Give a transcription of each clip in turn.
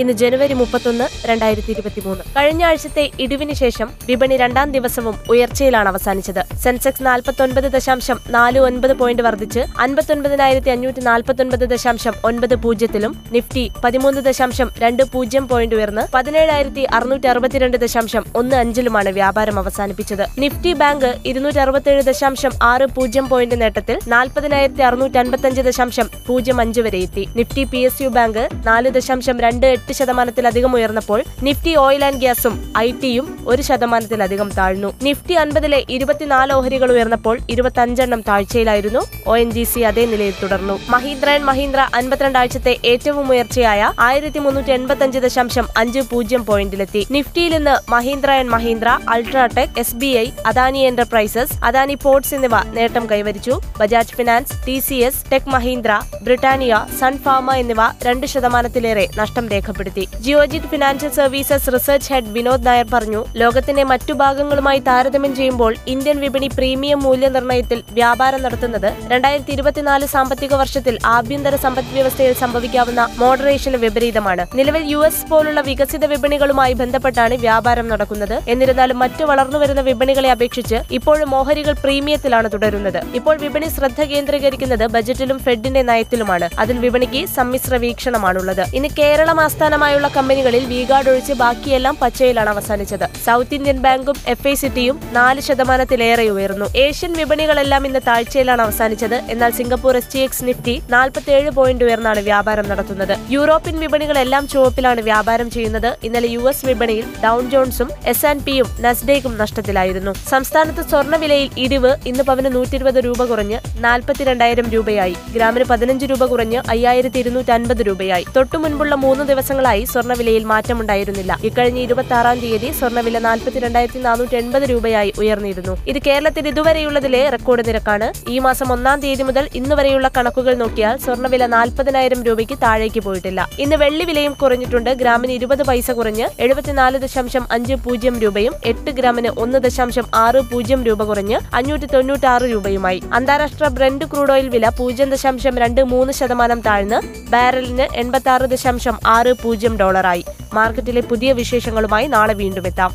ഇന്ന് ജനുവരി മുപ്പത്തൊന്ന് രണ്ടായിരത്തി ഇരുപത്തി മൂന്ന് കഴിഞ്ഞ ആഴ്ചത്തെ ഇടിവിന് ശേഷം വിപണി രണ്ടാം ദിവസവും ഉയർച്ചയിലാണ് അവസാനിച്ചത്. സെൻസെക്സ് നാൽപ്പത്തൊൻപത് ദശാംശം നാല് ഒൻപത് പോയിന്റ് വർദ്ധിച്ച് അൻപത്തൊൻപതിനായിരത്തി അഞ്ഞൂറ്റി നാൽപ്പത്തൊൻപത് ദശാംശം ഒൻപത് പൂജ്യത്തിലും നിഫ്റ്റി പതിമൂന്ന് ദശാംശം രണ്ട് പൂജ്യം പോയിന്റ് ഉയർന്ന് പതിനേഴായിരത്തി അറുന്നൂറ്റി അറുപത്തിരണ്ട് ദശാംശം ഒന്ന് അഞ്ചിലുമാണ് വ്യാപാരം അവസാനിപ്പിച്ചത്. നിഫ്റ്റി ബാങ്ക് ഇരുന്നൂറ്റി അറുപത്തേഴ് ദശാംശം ആറ് പൂജ്യം പോയിന്റ് നേട്ടത്തിൽ നാൽപ്പതിനായിരത്തി അറുന്നൂറ്റി അൻപത്തഞ്ച് ദശാംശം പൂജ്യം അഞ്ച് വരെ എത്തി. Nifty P S U bank നാല് ദശാംശം രണ്ട് എട്ട് ശതമാനത്തിലധികം ഉയർന്നപ്പോൾ നിഫ്റ്റി ഓയിൽ ആൻഡ് ഗ്യാസും ഐ ടിയും ഒരു ശതമാനത്തിലധികം താഴ്ന്നു. നിഫ്റ്റി അൻപതിലെ ഇരുപത്തിനാല് ഓഹരികൾ ഉയർന്നപ്പോൾ ഇരുപത്തഞ്ചെണ്ണം താഴ്ചയിലായിരുന്നു. ഒ എൻ ജി സി അതേ നിലയിൽ തുടർന്നു. മഹീന്ദ്ര ആൻഡ് മഹീന്ദ്ര അൻപത്തിരണ്ട് ആഴ്ചത്തെ ഏറ്റവും ഉയർച്ചയായ ആയിരത്തി മുന്നൂറ്റി എൺപത്തഞ്ച് ദശാംശം അഞ്ച് പൂജ്യം പോയിന്റിലെത്തി. നിഫ്റ്റിയിൽ ഇന്ന് Mahindra and Mahindra UltraTech S B I Adani Enterprises Adani Ports എന്നിവ നേട്ടം കൈവരിച്ചു. Bajaj Finance T C S Tech Mahindra Britannia Sun Pharma എന്നിവ രണ്ട് ശതമാനത്തിലേറെ നഷ്ടം രേഖപ്പെടുത്തി. Geojit Financial Services research head Vinod Nair പറഞ്ഞു ലോകത്തിന്റെ മറ്റു ഭാഗങ്ങളുമായി താരതമ്യം ചെയ്യുമ്പോൾ ഇന്ത്യൻ വിപണി പ്രീമിയം മൂല്യനിർണയത്തിൽ വ്യാപാരം നടത്തുന്നത് രണ്ടായിരത്തി ഇരുപത്തിനാല് സാമ്പത്തിക വർഷത്തിൽ ആഭ്യന്തര സമ്പദ് വ്യവസ്ഥയിൽ സംഭവിക്കാവുന്ന മോഡറേഷന് വിപരീതമാണ്. നിലവിൽ യു എസ് പോലുള്ള വികസിത വിപണികളുമായി ബന്ധപ്പെട്ടാണ് വ്യാപാരം നടക്കുന്നത്. എന്നിരുന്നാലും മറ്റു വളർന്നുവരുന്ന വിപണികളെ അപേക്ഷിച്ച് ഇപ്പോഴും ഓഹരികൾ പ്രീമിയത്തിലാണ് തുടരുന്നത്. ഇപ്പോൾ വിപണി ശ്രദ്ധ കേന്ദ്രീകരിക്കുന്നത് ബജറ്റിലും ഫെഡിന്റെ നയത്തിലുമാണ്. അതിൽ വിപണിക്ക് സമ്മിശ്ര വീക്ഷണമാണുള്ളത്. ഇനി കേരളം ആസ്ഥാനമായുള്ള കമ്പനികളിൽ വീഗാർഡ് ഒഴിച്ച് ബാക്കിയെല്ലാം പച്ചയിലാണ് അവസാനിച്ചത്. സൗത്ത് ഇന്ത്യൻ ബാങ്കും എഫ് ഐ സിറ്റിയും നാല് ശതമാനത്തിലേറെ ഉയർന്നു. ഏഷ്യൻ വിപണികളെല്ലാം ഇന്ന് താഴ്ചയിലാണ് അവസാനിച്ചത്. എന്നാൽ Singapore S G X Nifty നാൽപ്പത്തിയേഴ് പോയിന്റ് ഉയർന്നാണ് വ്യാപാരം നടത്തുന്നത്. യൂറോപ്യൻ വിപണികളെല്ലാം ചുവപ്പിലാണ് വ്യാപാരം ചെയ്യുന്നത്. ഇന്നലെ യു എസ് വിപണിയിൽ ഡൗൺ ജോൺസും എസ് ആൻഡ് പിയും നസ്ഡേക്കും നഷ്ടത്തിലായിരുന്നു. സംസ്ഥാനത്ത് സ്വർണവിലയിൽ ഇടിവ് ഇന്ന് പവന് നൂറ്റി ഇരുപത് രൂപ കുറഞ്ഞ് നാൽപ്പത്തിരണ്ടായിരം രൂപയായി. ഗ്രാമിന് പതിനഞ്ച് രൂപ കുറഞ്ഞ് അയ്യായിരത്തി ഇരുന്നൂറ്റി അൻപത് രൂപയായി. തൊട്ടു മുൻപുള്ള മൂന്ന് ദിവസങ്ങളായി സ്വർണവിലയിൽ മാറ്റമുണ്ടായിരുന്നില്ല. ഇക്കഴിഞ്ഞ ഇരുപത്തി ആറാം തീയതി സ്വർണവില നാൽപ്പത്തിരണ്ടായിരത്തി നാനൂറ്റി എൺപത് രൂപയായി ഉയർന്നിരുന്നു. ഇത് കേരളത്തിൽ ഇതുവരെയുള്ളതിലെ റെക്കോർഡ് നിരക്കാണ്. ഈ മാസം ഒന്നാം തീയതി മുതൽ ഇന്ന് വരെയുള്ള കണക്കുകൾ നോക്കിയാൽ സ്വർണവില നാൽപ്പതിനായിരം രൂപയ്ക്ക് താഴേക്ക് പോയിട്ടില്ല. ഇന്ന് വെള്ളി വിലയും കുറഞ്ഞിട്ടുണ്ട്. ഗ്രാമിന് ഇരുപത് പൈസ കുറഞ്ഞ് എഴുപത്തിനാല് ദശാംശം അഞ്ച് പൂജ്യം രൂപയും എട്ട് ഗ്രാമിന് ഒന്ന് ദശാംശം ആറ് പൂജ്യം രൂപ കുറഞ്ഞ് അഞ്ഞൂറ്റി തൊണ്ണൂറ്റി ആറ് രൂപയുമായി. അന്താരാഷ്ട്ര ബ്രണ്ട് ക്രൂഡ് ഓയിൽ വില പൂജ്യം ദശാംശം രണ്ട് മൂന്ന് ശതമാനം താഴ്ന്ന് ബാരലിന് എൺപത്തി ആറ് ദശാംശം ആറ് പൂജ്യം ഡോളറായി മാർക്കറ്റിലെ പുതിയ വിശേഷങ്ങളുമായി നാളെ വീണ്ടും എത്താം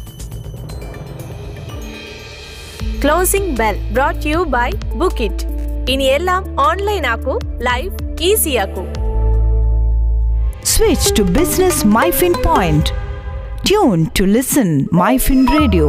closing bell brought you by book it ഇനി എല്ലാം ഓൺലൈൻ ആക്കൂ ലൈഫ് ഈസി ആക്കൂ Switch to Business MyFin Point. Tune to listen MyFin Radio.